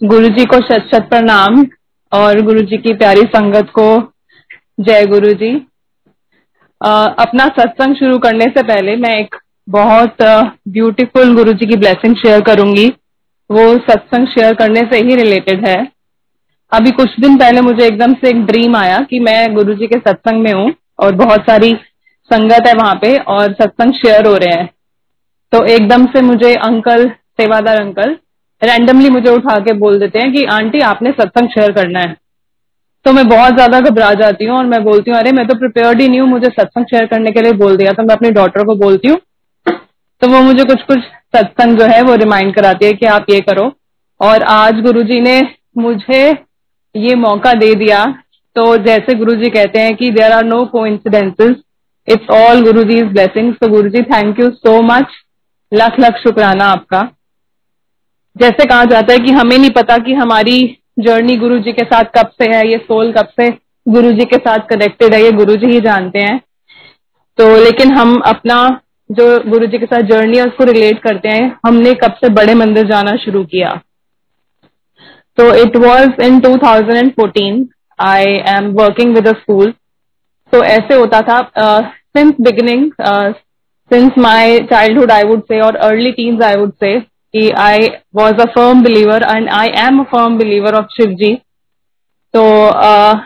गुरु जी को शत शत प्रणाम और गुरु जी की प्यारी संगत को जय गुरु जी अपना सत्संग शुरू करने से पहले मैं एक बहुत ब्यूटीफुल गुरु जी की ब्लेसिंग शेयर करूँगी। वो सत्संग शेयर करने से ही रिलेटेड है। अभी कुछ दिन पहले मुझे एकदम से एक ड्रीम आया कि मैं गुरु जी के सत्संग में हूँ और बहुत सारी संगत है वहाँ पे और सत्संग शेयर हो रहे हैं। तो एकदम से मुझे अंकल, सेवादार अंकल रैंडमली मुझे उठा के बोल देते हैं कि, आंटी, आपने सत्संग शेयर करना है। तो मैं बहुत ज़्यादा घबरा जाती हूँ और मैं बोलती हूँ, अरे, मैं तो प्रिपेयर्ड ही नहीं हूँ, मुझे सत्संग शेयर करने के लिए बोल दिया तो मैं अपनी डॉटर को बोलती हूँ। तो वो मुझे कुछ कुछ सत्संग जो है वो रिमाइंड कराती है कि आप ये करो। और आज गुरुजी ने मुझे ये मौका दे दिया। तो जैसे गुरुजी कहते हैं कि there are no coincidences it's all Guru ji blessing तो Guru ji thank you so much लख लख शुक्राना आपका. जैसे कहा जाता है कि हमें नहीं पता कि हमारी जर्नी गुरु जी के साथ कब से है, ये सोल कब से गुरु जी के साथ कनेक्टेड है, ये गुरु जी ही जानते हैं। तो लेकिन हम अपना जो गुरु जी के साथ जर्नी है, उसको रिलेट करते हैं। हमने कब से बड़े मंदिर जाना शुरू किया। तो it was in 2014 I am working with school तो ऐसे होता था since beginning since my childhood I would say और early teens I would say कि I was a firm believer and I am a firm believer of Shiv ji तो uh,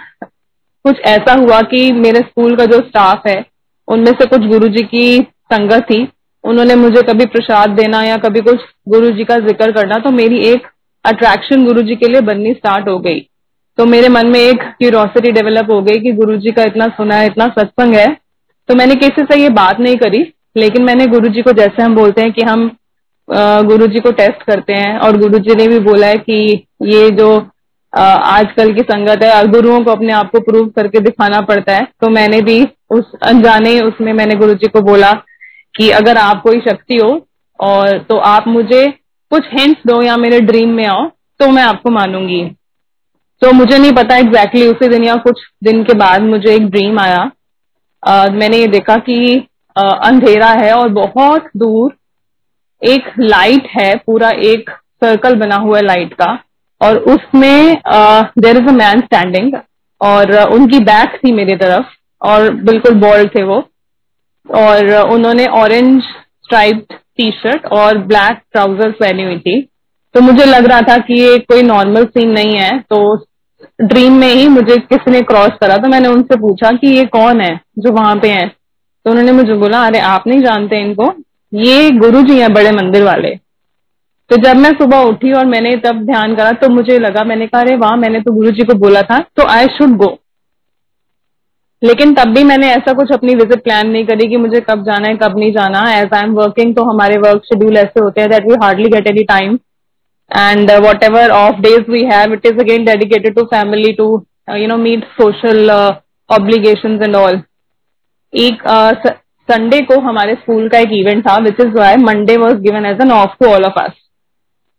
कुछ ऐसा हुआ कि मेरे स्कूल का जो स्टाफ है उनमें से कुछ गुरु जी की संगत थी। उन्होंने मुझे कभी प्रसाद देना या कभी कुछ गुरु जी का ज़िक्र करना तो मेरी एक अट्रैक्शन गुरु जी के लिए बननी स्टार्ट हो गई। तो मेरे मन में एक क्यूरोसिटी डेवलप हो गई कि गुरु जी का इतना सुना है इतना सत्संग है। तो मैंने किसी से ये बात नहीं करी लेकिन मैंने गुरु जी को जैसे हम बोलते हैं कि हम गुरु जी को टेस्ट करते हैं और गुरु जी ने भी बोला है कि ये जो आजकल की संगत है गुरुओं को अपने आप को प्रूव करके दिखाना पड़ता है। तो मैंने भी उस अनजाने उसमें मैंने गुरु जी को बोला कि अगर आप कोई शक्ति हो और तो आप मुझे कुछ हिंट्स दो या मेरे ड्रीम में आओ तो मैं आपको मानूँगी। तो मुझे नहीं पता एग्जैक्टली exactly उसी दिन या कुछ दिन के बाद मुझे एक ड्रीम आया। आ, मैंने ये देखा कि आ, अंधेरा है और बहुत दूर एक लाइट है, पूरा एक सर्कल बना हुआ है लाइट का और उसमें there is a man standing और उनकी बैक थी मेरी तरफ़ और बिल्कुल बॉल्ड थे वो और उन्होंने ऑरेंज स्ट्राइप्ड टी शर्ट और ब्लैक ट्राउजर्स पहनी हुई थी। तो मुझे लग रहा था कि ये कोई नॉर्मल सीन नहीं है तो ड्रीम में ही मुझे किसी ने क्रॉस करा तो मैंने उनसे पूछा कि ये कौन है जो वहाँ पे है? तो उन्होंने मुझे बोला, अरे, आप नहीं जानते इनको? ये गुरु जी हैं बड़े मंदिर वाले। तो जब मैं सुबह उठी और मैंने तब ध्यान करा तो मुझे लगा मैंने कहा अरे वाह मैंने तो गुरु जी को बोला था तो आई शुड गो लेकिन तब भी मैंने ऐसा कुछ अपनी विज़िट प्लान नहीं करी कि मुझे कब जाना है कब नहीं जाना। एज आई एम वर्किंग तो हमारे वर्क शेड्यूल ऐसे होते हैं that we hardly get any time and whatever of days we have it is again dedicated to family to you know meet social obligation and all एक uh, Sunday को हमारे school का एक event था which is why Monday was given as an off to all of us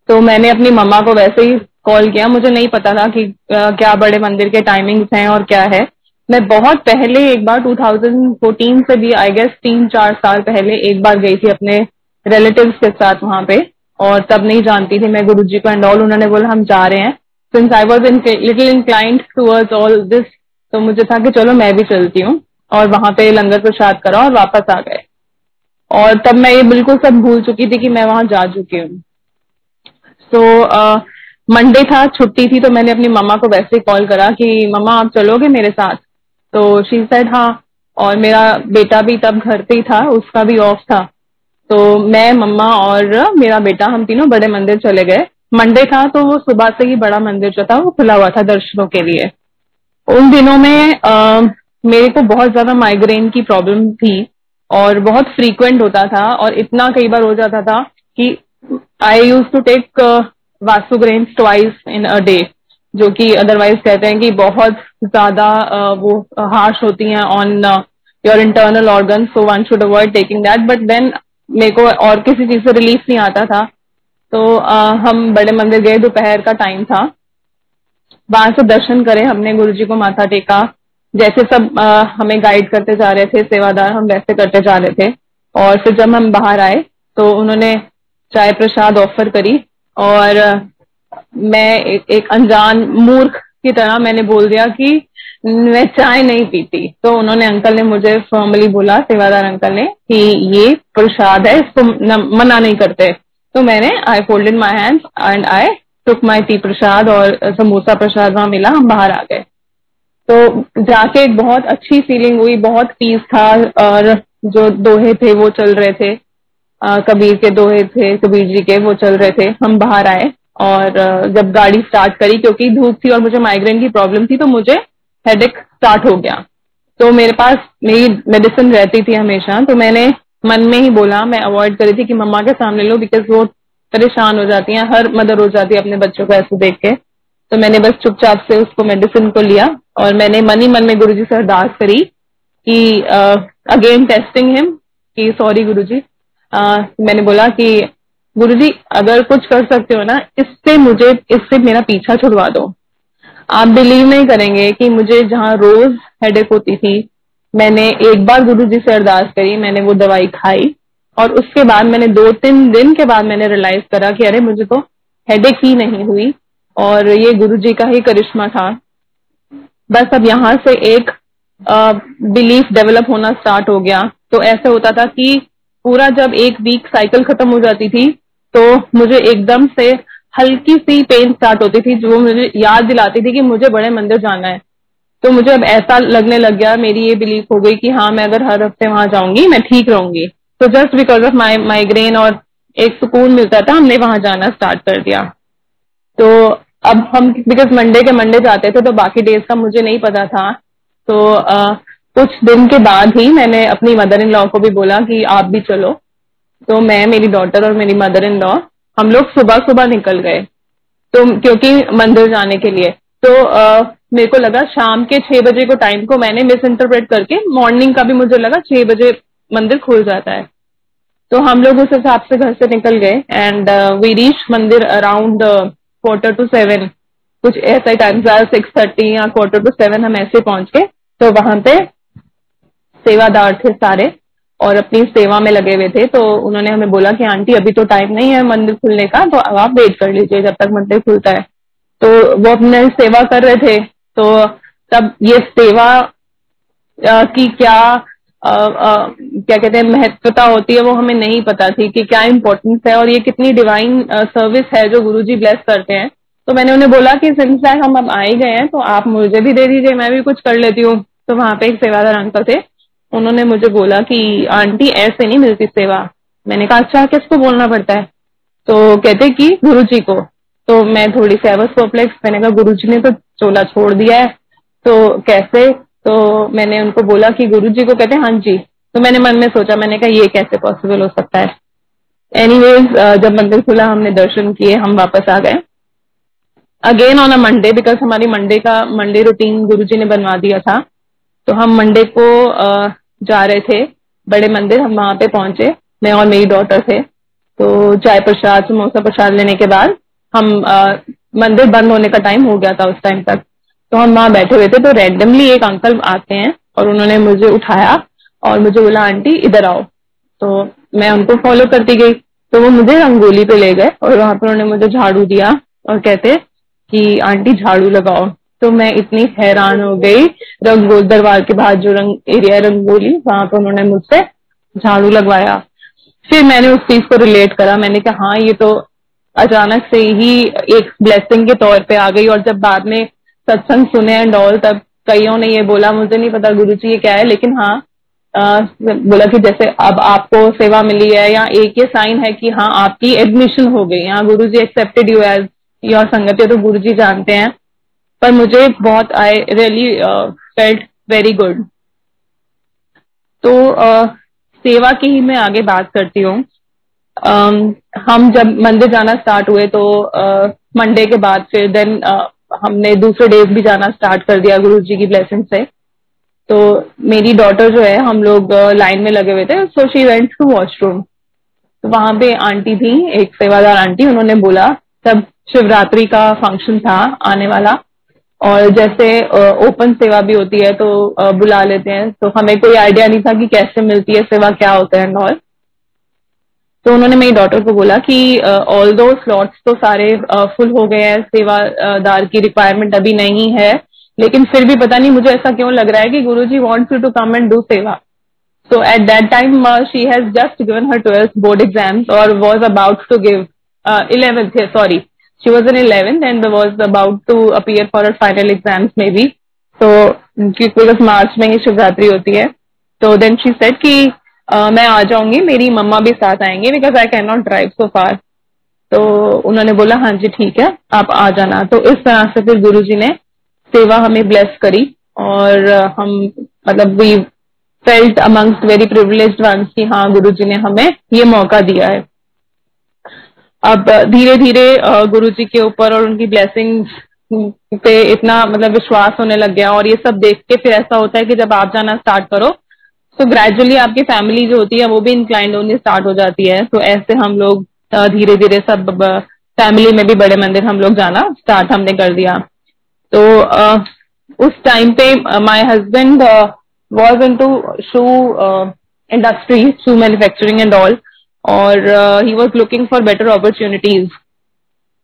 तो मैंने अपनी मम्मा को वैसे ही कॉल किया। मुझे नहीं पता था कि आ, क्या बड़े मंदिर के टाइमिंग्स हैं और क्या है। मैं बहुत पहले एक बार 2014 से भी आई गेस तीन चार साल पहले एक बार गई थी अपने रिलेटिव्स के साथ वहाँ पे। और तब नहीं जानती थी मैं गुरु जी को एंड ऑल उन्होंने बोला हम जा रहे हैं। Since I was little inclined towards all this तो मुझे था कि चलो मैं भी चलती हूँ। और वहाँ पे लंगर प्रसाद करा और वापस आ गए। और तब मैं ये बिल्कुल सब भूल चुकी थी कि मैं वहाँ जा चुकी हूँ। तो मंडे था छुट्टी थी तो मैंने अपनी मम्मा को वैसे कॉल करा कि मम्मा आप चलोगे मेरे साथ? तो शी सेड हाँ. और मेरा बेटा भी तब घर पे ही था उसका भी ऑफ़ था। तो मैं मम्मा और मेरा बेटा हम तीनों बड़े मंदिर चले गए। मंडे था तो वो सुबह से ही बड़ा मंदिर जो था वो खुला हुआ था दर्शनों के लिए। उन दिनों में आ, मेरे को बहुत ज़्यादा माइग्रेन की प्रॉब्लम थी और बहुत फ्रीक्वेंट होता था और इतना कई बार हो जाता था कि I use to take Vasograin twice in a day जो कि अदरवाइज़ कहते हैं कि बहुत ज़्यादा uh, वो हार्श होती हैं on your internal organ so one should avoid taking that but then मेरे को और किसी चीज़ से रिलीफ नहीं आता था। तो uh, हम बड़े मंदिर गए दोपहर का टाइम था। वहाँ से दर्शन करे हमने गुरु जी को माथा टेका। जैसे सब आ, हमें गाइड करते जा रहे थे सेवादार हम वैसे करते जा रहे थे। और फिर जब हम बाहर आए तो उन्होंने चाय प्रसाद ऑफ़र करी और मैं एक, एक अनजान मूर्ख की तरह मैंने बोल दिया कि मैं चाय नहीं पीती। तो उन्होंने अंकल ने मुझे फॉर्मली बोला सेवादार अंकल ने कि ये प्रसाद है इसको न, मना नहीं करते। तो मैंने I folded my hand and I took my tea prasad और समोसा प्रसाद वहाँ मिला हम बाहर आ गए। तो जाके एक बहुत अच्छी फीलिंग हुई, बहुत पीस था और जो दोहे थे वो चल रहे थे। कबीर के दोहे थे, कबीर जी के वो चल रहे थे। हम बाहर आए और जब गाड़ी स्टार्ट करी क्योंकि धूप थी और मुझे माइग्रेन की प्रॉब्लम थी तो मुझे हेडेक स्टार्ट हो गया। तो मेरे पास मेरी मेडिसिन रहती थी हमेशा तो मैंने मन में ही बोला, मैं अवॉइड करी थी कि मम्मा के सामने लो बिकॉज़ वो परेशान हो जाती हैं, हर मदर हो जाती है अपने बच्चों को ऐसे देख के। तो मैंने बस चुपचाप से उसको मेडिसिन को लिया। और मैंने मन ही मन में गुरु जी से अरदास करी कि अगेन टेस्टिंग हिम कि सॉरी गुरु जी मैंने बोला कि गुरु जी अगर कुछ कर सकते हो ना, इससे मुझे, इससे मेरा पीछा छुड़वा दो। आप बिलीव नहीं करेंगे कि मुझे जहाँ रोज हेडेक होती थी, मैंने एक बार गुरु जी से अरदास करी, मैंने वो दवाई खाई और उसके बाद मैंने दो तीन दिन के बाद मैंने रियलाइज़ करा कि अरे मुझे तो हेडेक ही नहीं हुई और ये गुरु जी का ही करिश्मा था। बस अब यहाँ से एक बिलीफ डेवलप होना स्टार्ट हो गया। तो ऐसे होता था कि पूरा जब एक वीक साइकिल खत्म हो जाती थी तो मुझे एकदम से हल्की सी पेन स्टार्ट होती थी, जो मुझे याद दिलाती थी कि मुझे बड़े मंदिर जाना है। तो मुझे अब ऐसा लगने लग गया, मेरी ये बिलीफ हो गई कि हाँ मैं अगर हर हफ़्ते वहाँ जाऊँगी, मैं ठीक रहूँगी। तो just because of my migraine और एक सुकून मिलता था, हमने वहाँ जाना स्टार्ट कर दिया। तो अब हम बिकॉज़ मंडे के मंडे जाते थे तो बाकी डेज़ का मुझे नहीं पता था। तो कुछ दिन के बाद ही मैंने अपनी मदर इन लॉ को भी बोला कि आप भी चलो। तो मैं, मेरी डॉटर और मेरी मदर इन लॉ हम लोग सुबह सुबह निकल गए। तो क्योंकि मंदिर जाने के लिए। तो मेरे को लगा शाम के छह बजे को टाइम को मैंने मिस इंटरप्रेट करके मॉर्निंग का भी मुझे लगा छह बजे मंदिर खुल जाता है। तो हम लोग उस हिसाब से घर से निकल गए and we reach mandir around quarter to seven कुछ ऐसा टाइम सिक्स थर्टी या क्वार्टर टू सेवन हम ऐसे पहुँच गए तो वहाँ पे सेवादार थे सारे और अपनी सेवा में लगे हुए थे तो उन्होंने हमें बोला कि, आंटी, अभी तो टाइम नहीं है मंदिर खुलने का तो अब आप वेट कर लीजिए जब तक मंदिर खुलता है। तो वो अपने सेवा कर रहे थे तो तब ये सेवा की क्या क्या कहते हैं, महत्वता होती है, वो हमें नहीं पता थी कि क्या इम्पोर्टेंस है और ये कितनी डिवाइन सर्विस है जो गुरु जी ब्लेस करते हैं। तो मैंने उन्हें बोला कि सिंस हम अब आए गए हैं तो आप मुझे भी दे दीजिए, मैं भी कुछ कर लेती हूँ। तो वहाँ पे एक सेवादार अंकल थे, उन्होंने मुझे बोला कि, आंटी, ऐसे नहीं मिलती सेवा। मैंने कहा अच्छा किसको बोलना पड़ता है? तो कहते कि गुरु जी को। तो मैं थोड़ी सी परप्लेक्स मैंने कहा गुरु जी ने तो चोला छोड़ दिया है तो कैसे तो मैंने उनको बोला कि गुरु जी को कहते हाँ जी। तो मैंने मन में सोचा, मैंने कहा, ये कैसे पॉसिबल हो सकता है? एनीवेज जब मंदिर खुला, हमने दर्शन किए, हम वापस आ गए। Again on a Monday because हमारी मंडे का मंडे रूटीन गुरु जी ने बनवा दिया था तो हम मंडे को जा रहे थे। बड़े मंदिर, हम वहाँ पे पहुँचे। मैं और मेरी डॉटर थे। तो चाय प्रसाद, समोसा प्रसाद लेने के बाद हम मंदिर बंद होने का टाइम हो गया था उस टाइम तक। तो हम वहाँ बैठे हुए थे तो रैंडमली एक अंकल आते हैं और उन्होंने मुझे उठाया और मुझे बोला, आंटी, इधर आओ। तो मैं उनको फॉलो करती गई। तो वो मुझे रंगोली पे ले गए और वहाँ पर उन्होंने मुझे झाड़ू दिया और कहते कि, आंटी, झाड़ू लगाओ। तो मैं इतनी हैरान हो गई, रंगोल दरबार के बाहर जो रंग एरिया है रंगोली, वहाँ पर उन्होंने मुझसे झाड़ू लगवाया। फिर मैंने उस चीज़ को रिलेट करा। मैंने कहा हाँ ये तो अचानक से ही एक ब्लेसिंग के तौर पे आ गई और जब बाद में सत्संग सुने एंड ऑल तब कईयों ने ये बोला, मुझे नहीं पता गुरु जी ये क्या है, लेकिन हाँ बोला कि जैसे अब आपको सेवा मिली है, या एक ये साइन है कि हाँ आपकी एडमिशन हो गई, यहाँ Guru ji accepted you as your sangat तो गुरु जी जानते हैं। पर मुझे बहुत I really felt very good तो सेवा की ही मैं आगे बात करती हूँ। हम जब मंदिर जाना स्टार्ट हुए तो मंडे के बाद फिर देन हमने दूसरे डेज़ भी जाना स्टार्ट कर दिया गुरु जी की ब्लेसिंग से। तो मेरी डॉटर जो है हम लोग लाइन uh, में लगे हुए थे so she went to washroom तो वहाँ पे आंटी थी एक सेवादार आंटी उन्होंने बोला तब शिवरात्रि का फ़ंक्शन था आने वाला। और जैसे ओपन सेवा भी होती है तो बुला लेते हैं। तो हमें कोई आइडिया नहीं था कि कैसे मिलती है सेवा क्या होता है नॉल तो उन्होंने मेरी डॉटर को बोला कि ऑल दो स्लॉट्स तो सारे फुल हो गए हैं, सेवादार की रिक्वायरमेंट अभी नहीं है। लेकिन फिर भी पता नहीं मुझे ऐसा क्यों लग रहा है कि Guruji wants you to come and do seva. So at that time she has just given her twelfth board exam और was about to give eleventh sorry she was an eleventh and was about to appear for her final exams maybe so because March में ही शिवरात्रि होती है। तो then she said की मैं आ जाऊँगी, मेरी मम्मा भी साथ आएँगे because I can not drive so far तो उन्होंने बोला हाँ जी, ठीक है, आप आ जाना। तो इस तरह से फिर गुरु जी ने सेवा हमें ब्लेस करी, और हम मतलब we felt amongst very privilege ones कि हाँ गुरु जी ने हमें ये मौका दिया है। अब धीरे धीरे गुरु जी के ऊपर और उनकी ब्लेसिंग पे इतना मतलब विश्वास होने लग गया, और ये सब देख के फिर ऐसा होता है कि जब आप जाना स्टार्ट करो तो ग्रेजुअली आपकी फैमिली जो होती है वो भी इंक्लाइंड होनी स्टार्ट हो जाती है। तो ऐसे हम लोग धीरे धीरे सब फैमिली में भी बड़े मंदिर हम लोग जाना स्टार्ट हमने कर दिया। तो उस टाइम पे my husband was into shoe uh, industry, shoe manufacturing and all, और he was looking for better opportunities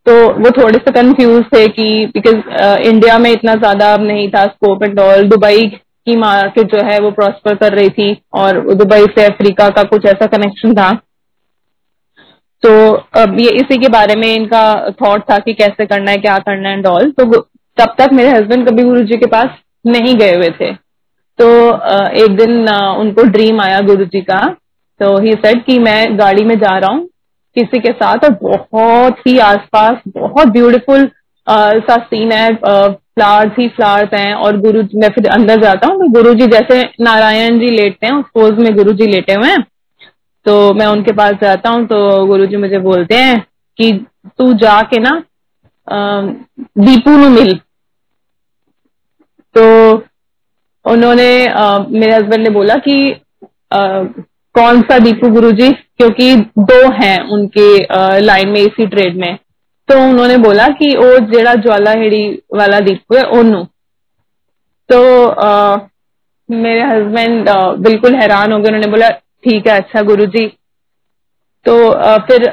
तो वो थोड़े से कंफ्यूज थे कि बिकॉज़ इंडिया में इतना ज़्यादा नहीं था स्कोप एंड ऑल दुबई की मार्केट जो है वो प्रॉस्पर कर रही थी और दुबई से अफ्रीका का कुछ ऐसा कनेक्शन था। तो अब ये इसी के बारे में इनका थॉट था कि कैसे करना है, क्या करना है एंड ऑल तो तब तक मेरे हस्बैंड कभी गुरु जी के पास नहीं गए हुए थे। तो एक दिन उनको ड्रीम आया गुरु जी का। तो ही सेड कि मैं गाड़ी में जा रहा हूँ किसी के साथ और बहुत ही आसपास बहुत ब्यूटीफुल सा सीन है फ्लावर्स ही फ्लावर्स हैं और गुरु मैं फिर अंदर जाता हूँ तो गुरु जी जैसे नारायण जी लेटते हैं उस पोज में गुरु जी लेटे हुए हैं तो मैं उनके पास जाता हूँ तो गुरु जी मुझे बोलते हैं कि तू जाके ना दीपू नु मिल। तो उन्होंने मेरे हस्बैंड ने बोला कि आ, कौन सा दीपू गुरु जी? क्योंकि दो हैं उनके लाइन में इसी ट्रेड में। तो उन्होंने बोला कि वो जेड़ा ज्वाला हेड़ी वाला दीपू है ओनू। तो आ, मेरे हस्बैंड बिल्कुल हैरान हो गए। उन्होंने बोला ठीक है अच्छा गुरुजी। तो आ, फिर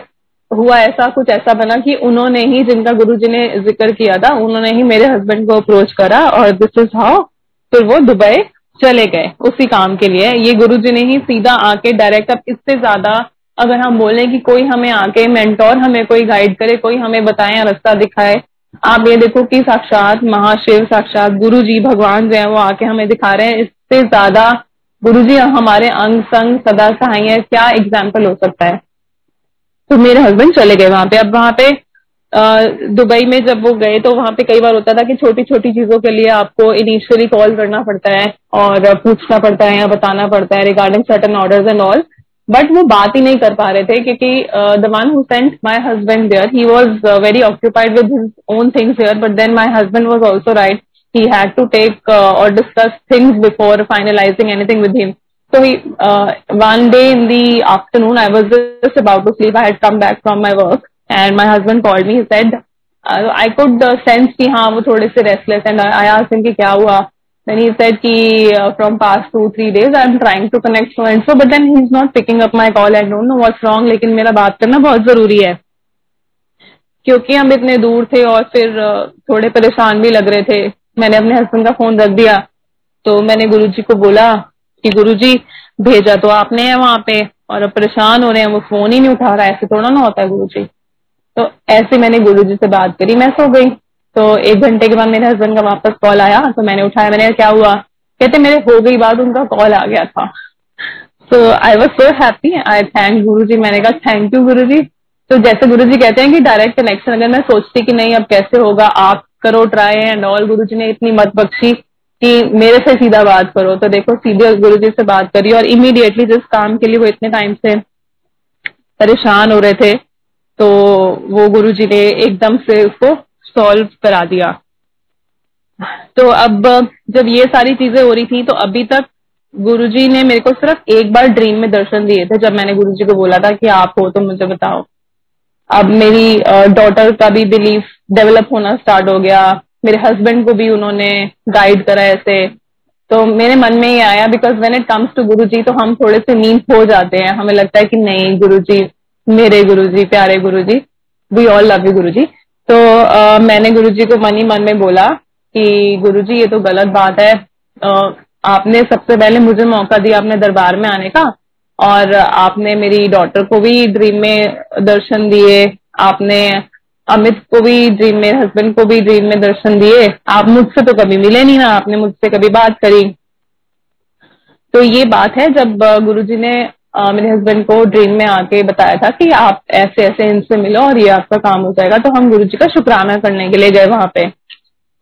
हुआ ऐसा कुछ ऐसा बना कि उन्होंने ही जिनका गुरुजी ने ज़िक्र किया था उन्होंने ही मेरे हस्बैंड को अप्रोच करा और दिस इज़ हाउ फिर वो दुबई चले गए उसी काम के लिए। ये गुरु जी ने ही सीधा आके डायरेक्ट अब इससे ज़्यादा अगर हम बोले कि कोई हमें आके मेंटोर हमें कोई गाइड करे, कोई हमें बताए, रास्ता दिखाए, आप ये देखो कि साक्षात महाशिव, साक्षात गुरु जी भगवान जो है वो आके हमें दिखा रहे हैं। इससे ज़्यादा गुरु जी हमारे अंग संग सदा सहाय है। क्या एग्ज़ाम्पल हो सकता है? तो मेरे हस्बैंड चले गए वहाँ पे। अब वहाँ पे दुबई में जब वो गए तो वहाँ पे कई बार होता था कि छोटी छोटी चीज़ों के लिए आपको इनिशियली कॉल करना पड़ता है और पूछना पड़ता है या बताना पड़ता है regarding certain orders and all but वो बात ही नहीं कर पा रहे थे क्योंकि the one who sent my husband there he was very occupied with his own things there but then my husband was also right had to take uh, or discuss things before finalizing anything with him so he uh, one day in the afternoon i was just about to sleep i had come back from my work and my husband called me he said uh, i could uh, sense ki हाँ वो थोड़े से restless and I asked him कि क्या हुआ then he said कि uh, from past two three days I'm trying to connect so and so but then he's not picking up my call. I don't know what's wrong लेकिन मेरा बात करना बहुत ज़रूरी है। क्योंकि हम इतने दूर थे और फिर थोड़े परेशान भी लग रहे थे। मैंने अपने हस्बैंड का फ़ोन रख दिया। तो मैंने गुरुजी को बोला कि गुरुजी भेजा तो आपने है वहाँ पे और अब परेशान हो रहे हैं वो फ़ोन ही नहीं उठा रहा ऐसे थोड़ा ना होता है गुरुजी। तो ऐसे मैंने गुरु जी से बात करी मैं सो गई। तो एक घंटे के बाद मेरे हस्बैंड का वापस कॉल आया तो मैंने उठाया, मैंने क्या हुआ? कहते, मेरे हो गई बात, उनका कॉल आ गया था. So I was so happy I thank Guru ji मैंने कहा थैंक यू गुरु जी तो जैसे गुरु जी कहते हैं कि डायरेक्ट कनेक्शन अगर मैं सोचती कि नहीं, अब कैसे होगा, आप करो try and all Guru ji ने इतनी मत बख्शी कि मेरे से सीधा बात करो। तो देखो, सीधे गुरु जी से बात करी और इमीडिएटली जिस काम के लिए वो इतने टाइम से परेशान हो रहे थे तो वो गुरु जी ने एकदम से उसको सॉल्व करा दिया। तो अब, जब ये सारी चीज़ें हो रही थी तो अभी तक गुरुजी ने मेरे को सिर्फ़ एक बार ड्रीम में दर्शन दिए थे, जब मैंने गुरुजी को बोला था कि आप हो तो मुझे बताओ। अब मेरी डॉटर का भी बिलीफ डेवलप होना स्टार्ट हो गया। मेरे हस्बैंड को भी उन्होंने गाइड करा ऐसे। तो मेरे मन में ये आया because when it comes to Guru ji तो हम थोड़े से नींद हो जाते हैं। हमें लगता है कि नहीं गुरु जी मेरे गुरुजी, प्यारे Guruji we all love you Guruji. तो आ, मैंने गुरुजी को मन ही मन में बोला कि गुरुजी ये तो गलत बात है। आ, आपने सबसे पहले मुझे मौका दिया अपने दरबार में आने का और आपने मेरी डॉटर को भी ड्रीम में दर्शन दिए। आपने अमित को भी ड्रीम में हस्बैंड को भी ड्रीम में दर्शन दिए। आप मुझसे तो कभी मिले नहीं ना आपने मुझसे कभी बात करी। तो ये बात है जब गुरुजी ने मेरे हस्बैंड को ड्रीम में आके बताया था कि आप ऐसे ऐसे इनसे मिलो और ये आपका काम हो जाएगा। तो हम गुरु जी का शुक्राना करने के लिए गए वहाँ पे।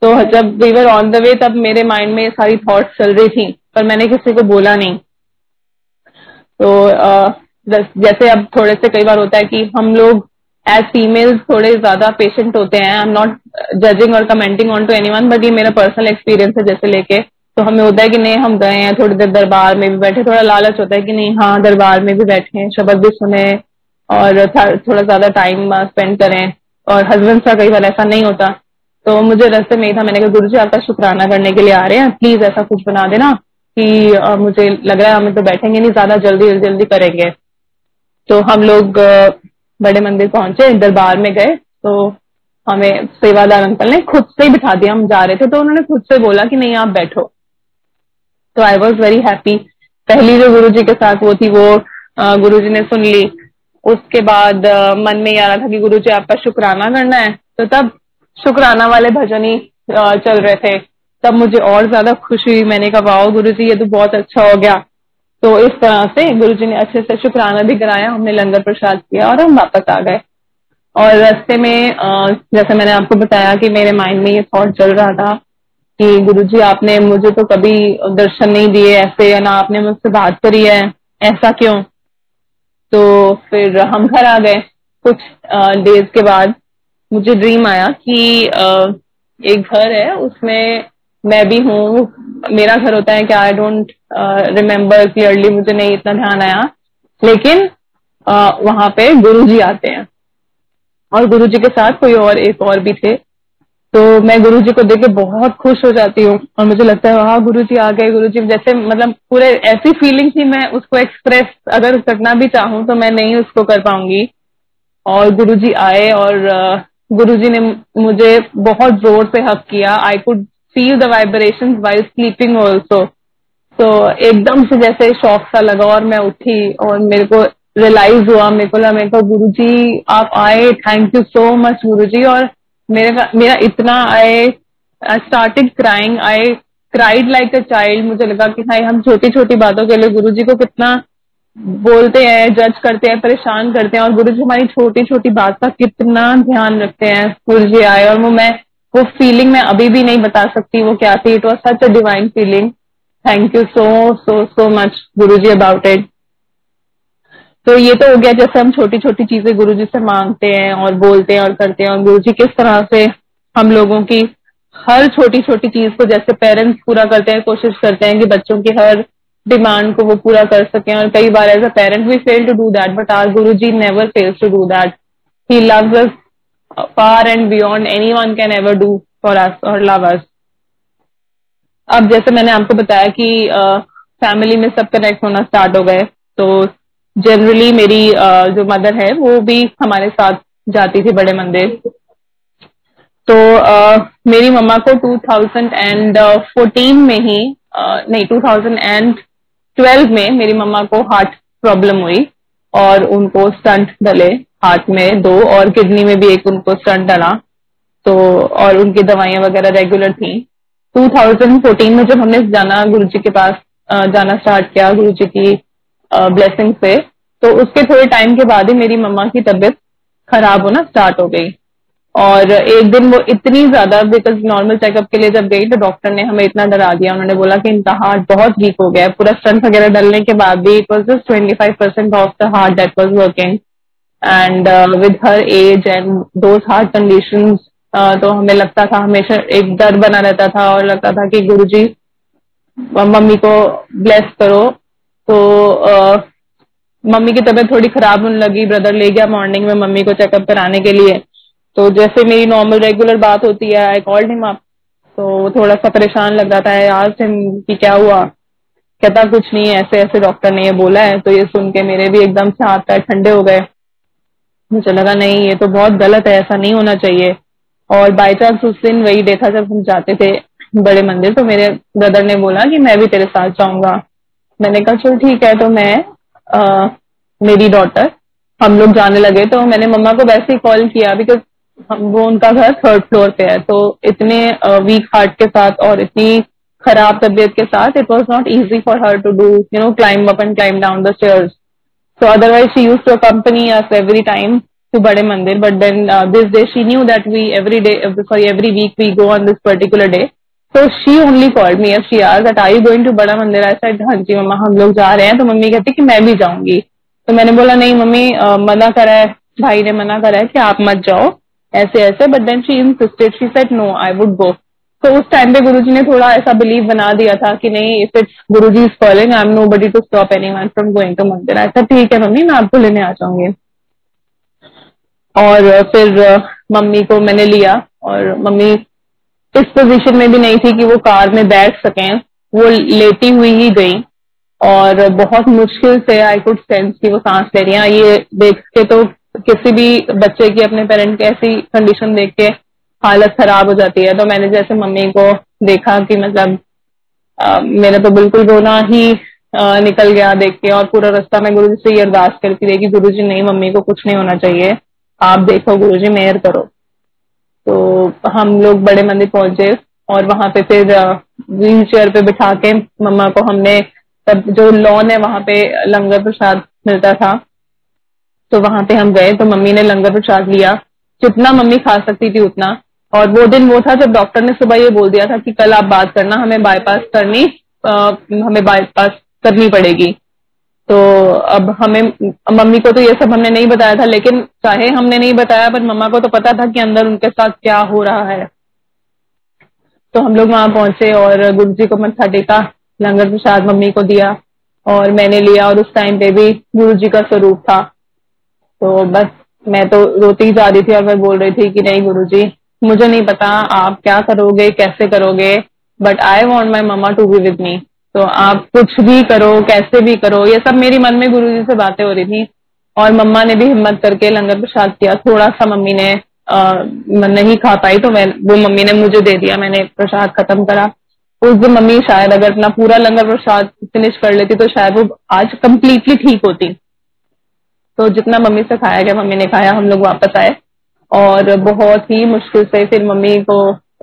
तो जब we were on the way तब मेरे माइंड में सारी थॉट चल रही थी, पर मैंने किसी को बोला नहीं। तो जैसे अब थोड़े से कई बार होता है कि हम लोग एज फीमेल्स थोड़े ज़्यादा पेशेंट होते हैं। आई एम नॉट जजिंग और commenting on to anyone but ये मेरा पर्सनल एक्सपीरियंस है जैसे लेके। तो हमें होता है कि नहीं, हम गए हैं, थोड़ी देर दरबार में भी बैठे, थोड़ा लालच होता है कि नहीं हाँ दरबार में भी बैठे शब्द भी सुने और थोड़ा ज़्यादा टाइम स्पेंड करें। और हस्बैंड का कई बार ऐसा नहीं होता। तो मुझे रस्ते में ही था, मैंने कहा, गुरु जी, आपका शुक्राना करने के लिए आ रहे हैं। प्लीज़ ऐसा कुछ बना देना कि मुझे लग रहा है हमें तो बैठेंगे नहीं, ज़्यादा जल्दी जल्दी जल्दी करेंगे। तो हम लोग बड़े मंदिर पहुँचे, दरबार में गए। तो हमें सेवादार अंकल ने खुद से ही बिठा दिया, हम जा रहे थे तो उन्होंने खुद से बोला कि नहीं, आप बैठो। तो आई वॉज़ वेरी हैप्पी पहली जो गुरु जी के साथ वो थी, वो गुरु जी ने सुन ली। उसके बाद मन में ये आ रहा था कि गुरु जी आपका शुक्राना करना है। तो तब शुक्राना वाले भजन ही चल रहे थे। तब मुझे और ज़्यादा खुशी हुई। मैंने कहा, वाओ गुरु जी ये तो बहुत अच्छा हो गया। तो इस तरह से गुरु जी ने अच्छे से शुक्राना भी कराया। हमने लंगर प्रसाद किया और हम वापस आ गए। और रास्ते में जैसे मैंने आपको बताया कि मेरे माइंड में ये थॉट चल रहा था कि गुरुजी, आपने मुझे तो कभी दर्शन नहीं दिए ऐसे, या ना आपने मुझसे बात करी है, ऐसा क्यों? तो फिर हम घर आ गए। कुछ डेज़ के बाद मुझे ड्रीम आया कि एक घर है, उसमें मैं भी हूँ। मेरा घर होता है कि आई डोंट रिमेम्बर क्लियरली मुझे नहीं इतना ध्यान आया। लेकिन वहाँ पे गुरुजी आते हैं। और गुरुजी के साथ कोई और, एक और भी थे। तो मैं गुरु जी को देख के बहुत खुश हो जाती हूँ और मुझे लगता है हाँ गुरु जी आ गए गुरु जी जैसे मतलब पूरे ऐसी फीलिंग थी मैं उसको एक्सप्रेस अगर करना भी चाहूँ तो मैं नहीं उसको कर पाऊँगी। और गुरु जी आए और गुरु जी ने मुझे बहुत ज़ोर से हक किया। I could feel the vibration while sleeping also तो एकदम से जैसे शौक सा लगा और मैं उठी और मेरे को रियलाइज़ हुआ, मेरे को मेरे को गुरु जी आप आए thank you so much Guru जी और मेरा मेरा इतना I started crying I cried like a child मुझे लगा कि भाई हम छोटी छोटी बातों के लिए गुरु जी को कितना बोलते हैं जज करते हैं, परेशान करते हैं और गुरु जी हमारी छोटी छोटी बात का कितना ध्यान रखते हैं। गुरु जी आए और वो मैं, वो फीलिंग मैं अभी भी नहीं बता सकती वो क्या थी। It was such a divine feeling thank you so so so much Guru ji about it तो ये तो हो गया जैसे हम छोटी छोटी चीज़ें गुरु जी से मांगते हैं और बोलते हैं और करते हैं। और गुरु जी किस तरह से हम लोगों की हर छोटी छोटी चीज़ को जैसे पेरेंट्स पूरा करते हैं कोशिश करते हैं कि बच्चों की हर डिमांड को वो पूरा कर सकें। और कई बार as a parent we fail to do that but our Guru ji never fails to do that he us far and beyond anyone can ever do for us और लव अस अब जैसे मैंने आपको बताया कि फैमिली uh, में सब connect होना स्टार्ट हो गए तो जनरली मेरी जो मदर है, वो भी हमारे साथ जाती थी बड़े मंदिर। तो मेरी मम्मा को 2014 में ही नहीं 2012 में मेरी मम्मा को हार्ट प्रॉब्लम हुई और उनको स्टंट डले हार्ट में दो और किडनी में भी एक उनको स्टंट डला। तो और उनकी दवाइयाँ वगैरह रेगुलर थी। 2014 में जब हमने जाना गुरु जी के पास जाना स्टार्ट किया गुरु जी की ब्लेसिंग से। तो उसके थोड़े टाइम के बाद ही मेरी मम्मा की तबीयत खराब होना स्टार्ट हो गई। और एक दिन वो इतनी ज़्यादा बिकॉज़ नॉर्मल चेकअप के लिए जब गई तो डॉक्टर ने हमें इतना डरा दिया। उन्होंने बोला कि इनका हार्ट बहुत वीक हो गया पूरा स्टंट वगैरह डलने के बाद भी it was just twenty five percent of the heart rate was working and with her age and though heart condition तो हमें लगता था, हमेशा एक डर बना रहता था और लगता था कि गुरु जी मम्मी को ब्लेस करो। तो uh, मम्मी की तबीयत थोड़ी खराब होने लगी ब्रदर ले गया मॉर्निंग में मम्मी को चेकअप कराने के लिए। तो जैसे मेरी नॉर्मल रेगुलर बात होती है आई कॉल्ड हिम अप तो थोड़ा सा परेशान लग रहा था आज से कि क्या हुआ? कहता कुछ नहीं है ऐसे ऐसे डॉक्टर ने ये बोला है। तो ये सुन के मेरे भी एकदम से हाथ पैर ठंडे हो गए। मुझे लगा नहीं ये तो बहुत गलत है ऐसा नहीं होना चाहिए। और बाई चांस उस दिन वही डे था जब हम जाते थे बड़े मंदिर तो मेरे ब्रदर ने बोला कि मैं भी तेरे साथ जाऊँगा। मैंने कहा चल ठीक है तो मैं आ, मेरी डॉटर हम लोग जाने लगे। तो मैंने मम्मा को वैसे ही कॉल किया बिकॉज़ हम वो उनका घर थर्ड फ्लोर पे है। तो इतने वीक हार्ट के साथ और इतनी खराब तबीयत के साथ it was not easy for her to do you know climb up and climb down the stairs so otherwise she use to company us every time to Bade Mandir but then this day she knew that we every day sorry every week we go on this particular day day she only only me she asked that, are you going to Bada Mandir I said हाँ जी, मम्मा, हम लोग जा रहे हैं. तो mummy कहती कि मैं भी जाऊँगी. तो मैंने बोला, नहीं, मम्मी मना करा है, भाई ने मना करा है कि आप मत जाओ, ऐसे ऐसे. But then she insisted she said no I would go तो उस टाइम पे गुरुजी ने थोड़ा ऐसा बिलीव बना दिया था कि नहीं if it's Guruji is calling I am nobody to stop anyone from going to mandir ऐसा ठीक है मम्मी, मैं आपको लेने आ जाऊँगी। और फिर, मम्मी को मैंने लिया, और मम्मी इस पोजीशन में भी नहीं थी कि वो कार में बैठ सकें। वो लेटी हुई ही गई। और बहुत मुश्किल से आई कुड सेंस की वो सांस ले रही है। ये देख के तो किसी भी बच्चे की अपने पेरेंट की ऐसी कंडीशन देख के हालत खराब हो जाती है। तो मैंने जैसे मम्मी को देखा कि मतलब मेरा तो बिल्कुल रोना ही आ, निकल गया देख के। और पूरा रास्ता मैं गुरु जी से ये अरदास करती रही कि गुरु जी नहीं मम्मी को कुछ नहीं होना चाहिए। आप देखो गुरु जी मेयर करो। तो हम लोग बड़े मंदिर पहुँचे और वहाँ पे फिर व्हील चेयर पे बिठा के मम्मा को हमने तब जो लॉन है वहाँ पे लंगर प्रसाद मिलता था। तो वहाँ पे हम गए तो मम्मी ने लंगर प्रसाद लिया। जितना मम्मी खा सकती थी उतना। और वो दिन वो था जब डॉक्टर ने सुबह ये बोल दिया था कि कल आप बात करना हमें बाईपास करनी आ, हमें बाईपास करनी पड़ेगी। तो अब हमें, मम्मी को तो ये सब हमने नहीं बताया था, लेकिन चाहे हमने नहीं बताया, पर मम्मा को तो पता था कि अंदर उनके साथ क्या हो रहा है। तो हम लोग वहाँ पहुँचे और गुरु जी को मत्था टेका, लंगर प्रसाद मम्मी को दिया और मैंने लिया और उस टाइम पे भी गुरु जी का स्वरूप था। तो बस, मैं तो रोती जा रही थी और मैं बोल रही थी कि नहीं गुरु जी मुझे नहीं पता आप क्या करोगे, कैसे करोगे but I want my mamma to be with me तो आप कुछ भी करो कैसे भी करो ये सब मेरी मन में गुरु जी से बातें हो रही थी। और मम्मा ने भी हिम्मत करके लंगर प्रसाद किया। थोड़ा सा मम्मी ने आ, नहीं खा पाई तो मैं वो मम्मी ने मुझे दे दिया मैंने प्रसाद खत्म करा। उस दिन मम्मी शायद अगर अपना पूरा लंगर प्रसाद फिनिश कर लेती तो शायद वो आज कम्प्लीटली ठीक होती। तो जितना मम्मी से खाया गया मम्मी ने खाया हम लोग वापस आए। और बहुत ही मुश्किल से फिर मम्मी को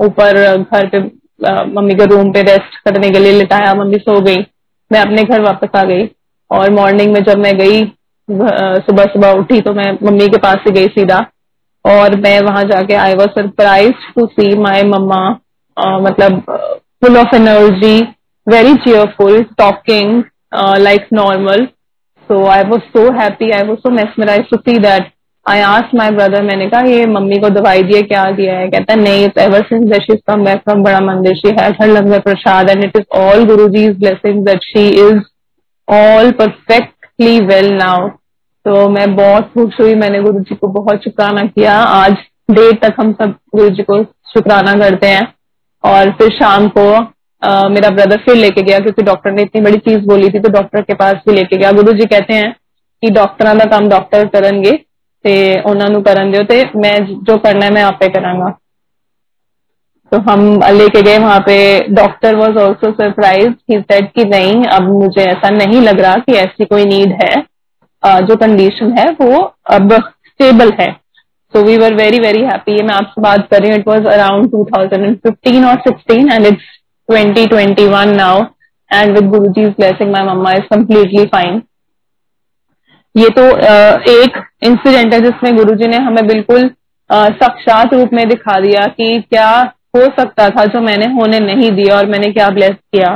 ऊपर घर पे मम्मी के रूम पे रेस्ट करने के लिए लिटाया, मम्मी सो गई। मैं अपने घर वापस आ गई और मॉर्निंग में जब मैं गई सुबह सुबह उठी तो मैं मम्मी के पास से गई सीधा और मैं वहाँ जाके I was surprise to see my mamma मतलब full of energy very cheerful talking like normal so I was so so I I so so to see see I asked my brother, मैंने कहा ये mummy को दवाई दिए क्या दिया है? कहता नहीं it's ever since that she's come back from बड़ा मंदिर she has her langar prasad and it is all Guruji's blessings that she is all perfectly well now. तो मैं बहुत खुश हुई मैंने गुरु जी को बहुत शुक्राना किया। आज देर तक हम सब गुरु जी को शुक्राना करते हैं। और फिर शाम को आ, मेरा ब्रदर फिर लेके गया क्योंकि डॉक्टर ने इतनी बड़ी चीज़ बोली थी तो डॉक्टर के पास भी लेके गया। गुरु जी कहते हैं कि डॉक्टर का काम डॉक्टर करेंगे। ਤੇ ਉਹਨਾਂ ਨੂੰ ਕਰਨ ਦਿਓ ਤੇ मैं जो करना है मैं आप पे करांगा तो हम लेके गए वहां पे doctor was also surprise he said कि नहीं अब मुझे ऐसा नहीं लग रहा कि ऐसी कोई नीड है जो कंडीशन है वो अब स्टेबल है So we were very, very happy. मैं आपसे बात कर रही हूँ. It was around 2015 or 16 and it's 2021 now. And with Guruji's blessing, my mama is completely fine. ये तो एक इंसिडेंट है जिसमें गुरुजी ने हमें बिल्कुल साक्षात रूप में दिखा दिया कि क्या हो सकता था जो मैंने होने नहीं दिया और मैंने क्या ब्लेस किया।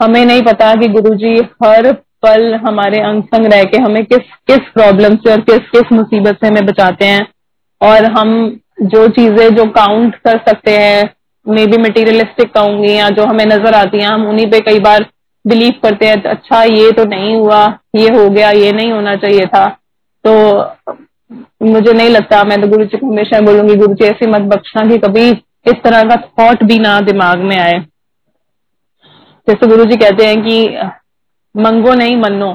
हमें नहीं पता कि गुरुजी हर पल हमारे अंग संग रह के हमें किस किस प्रॉब्लम से और किस किस मुसीबत से हमें बचाते हैं। और हम जो चीज़ें जो काउंट कर सकते हैं मे बी मटीरियलिस्टिक कहूँगी या जो हमें नज़र आती हैं, हम उन्हीं पे कई बार बिलीव करते हैं अच्छा ये तो नहीं हुआ, ये हो गया, ये नहीं होना चाहिए था। तो मुझे नहीं लगता, मैं तो गुरु जी को हमेशा बोलूँगी गुरु जी ऐसी मत बख्शना कि कभी इस तरह का थॉट भी ना दिमाग में आए। जैसे गुरु जी कहते हैं कि, मंगो नहीं मनो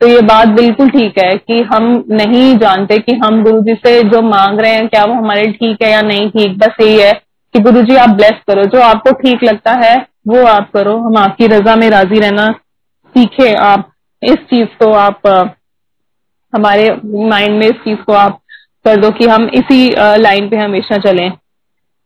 तो ये बात बिल्कुल ठीक है कि हम नहीं जानते कि हम गुरु जी से जो मांग रहे हैं, क्या वो हमारे ठीक है या नहीं ठीक, बस यही है कि गुरु जी आप ब्लेस करो, जो आपको ठीक लगता है वो आप करो हम आपकी रजा में राज़ी रहना सीखे। आप इस चीज़ को आप हमारे माइंड में इस चीज़ को आप कर दो कि हम इसी लाइन पे हमेशा चलें।